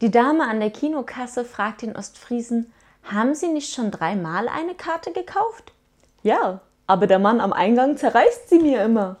Die Dame an der Kinokasse fragt den Ostfriesen, haben Sie nicht schon dreimal eine Karte gekauft? Ja, aber der Mann am Eingang zerreißt sie mir immer.